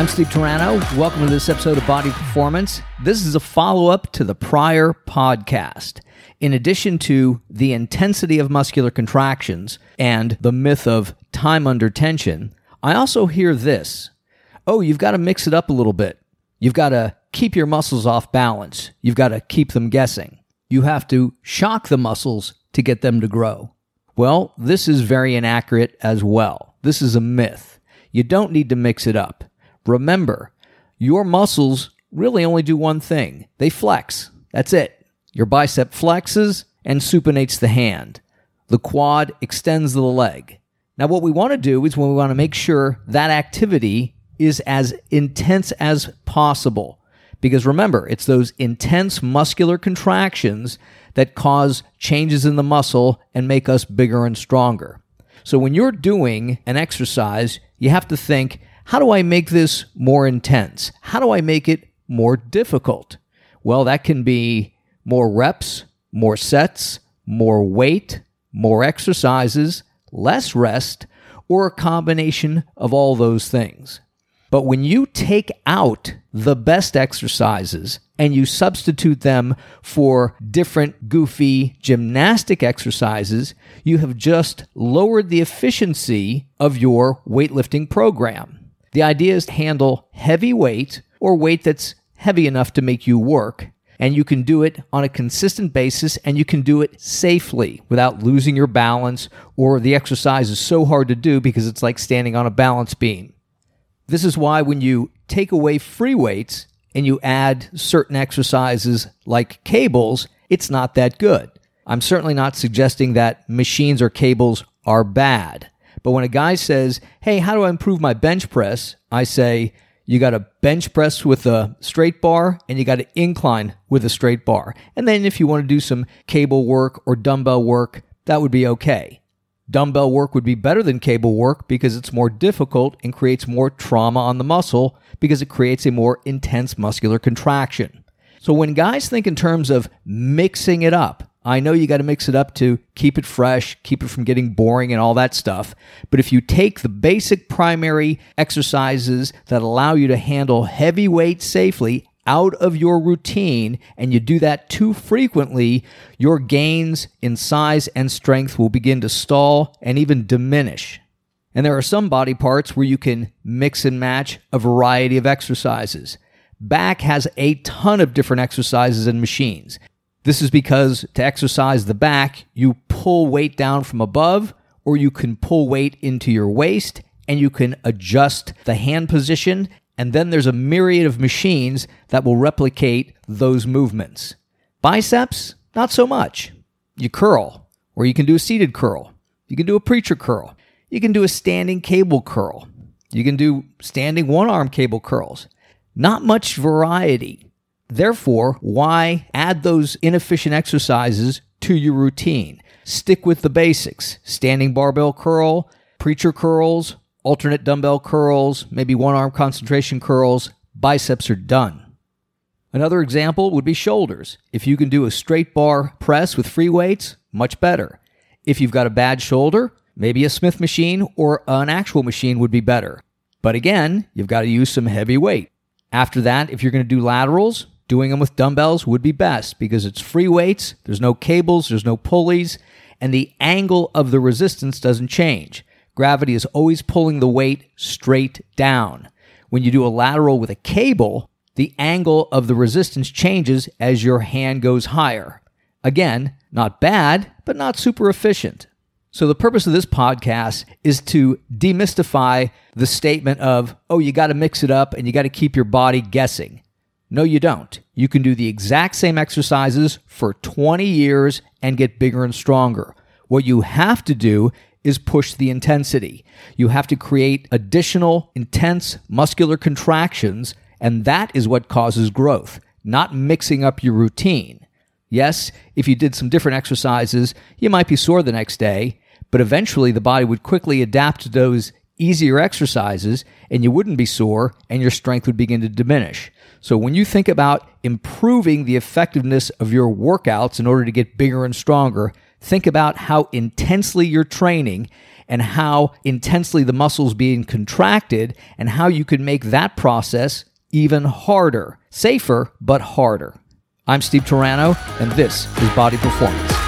I'm Steve Turano. Welcome to this episode of Body Performance. This is a follow up to the prior podcast. In addition to the intensity of muscular contractions and the myth of time under tension, I also hear this oh, you've got to mix it up a little bit. You've got to keep your muscles off balance. You've got to keep them guessing. You have to shock the muscles to get them to grow. Well, this is very inaccurate as well. This is a myth. You don't need to mix it up. Remember, your muscles really only do one thing they flex. That's it. Your bicep flexes and supinates the hand. The quad extends the leg. Now, what we want to do is we want to make sure that activity is as intense as possible. Because remember, it's those intense muscular contractions that cause changes in the muscle and make us bigger and stronger. So when you're doing an exercise, you have to think, how do I make this more intense? How do I make it more difficult? Well, that can be more reps, more sets, more weight, more exercises, less rest, or a combination of all those things. But when you take out the best exercises and you substitute them for different goofy gymnastic exercises, you have just lowered the efficiency of your weightlifting program. The idea is to handle heavy weight or weight that's heavy enough to make you work. And you can do it on a consistent basis and you can do it safely without losing your balance or the exercise is so hard to do because it's like standing on a balance beam. This is why when you take away free weights and you add certain exercises like cables, it's not that good. I'm certainly not suggesting that machines or cables are bad. But when a guy says, Hey, how do I improve my bench press? I say, You got to bench press with a straight bar and you got to incline with a straight bar. And then if you want to do some cable work or dumbbell work, that would be okay. Dumbbell work would be better than cable work because it's more difficult and creates more trauma on the muscle because it creates a more intense muscular contraction. So when guys think in terms of mixing it up, I know you got to mix it up to keep it fresh, keep it from getting boring and all that stuff. But if you take the basic primary exercises that allow you to handle heavy weight safely out of your routine and you do that too frequently, your gains in size and strength will begin to stall and even diminish. And there are some body parts where you can mix and match a variety of exercises. Back has a ton of different exercises and machines. This is because to exercise the back, you pull weight down from above, or you can pull weight into your waist, and you can adjust the hand position and then there's a myriad of machines that will replicate those movements. Biceps, not so much. You curl, or you can do a seated curl. You can do a preacher curl. You can do a standing cable curl. You can do standing one arm cable curls. Not much variety. Therefore, why add those inefficient exercises to your routine? Stick with the basics standing barbell curl, preacher curls, alternate dumbbell curls, maybe one arm concentration curls, biceps are done. Another example would be shoulders. If you can do a straight bar press with free weights, much better. If you've got a bad shoulder, maybe a Smith machine or an actual machine would be better. But again, you've got to use some heavy weight. After that, if you're going to do laterals, doing them with dumbbells would be best because it's free weights, there's no cables, there's no pulleys, and the angle of the resistance doesn't change. Gravity is always pulling the weight straight down. When you do a lateral with a cable, the angle of the resistance changes as your hand goes higher. Again, not bad, but not super efficient. So, the purpose of this podcast is to demystify the statement of, oh, you got to mix it up and you got to keep your body guessing. No, you don't. You can do the exact same exercises for 20 years and get bigger and stronger. What you have to do is push the intensity. You have to create additional intense muscular contractions, and that is what causes growth, not mixing up your routine. Yes, if you did some different exercises, you might be sore the next day, but eventually the body would quickly adapt to those easier exercises and you wouldn't be sore and your strength would begin to diminish. So when you think about improving the effectiveness of your workouts in order to get bigger and stronger, think about how intensely you're training and how intensely the muscles being contracted and how you could make that process even harder, safer, but harder. I'm Steve Turano, and this is Body Performance.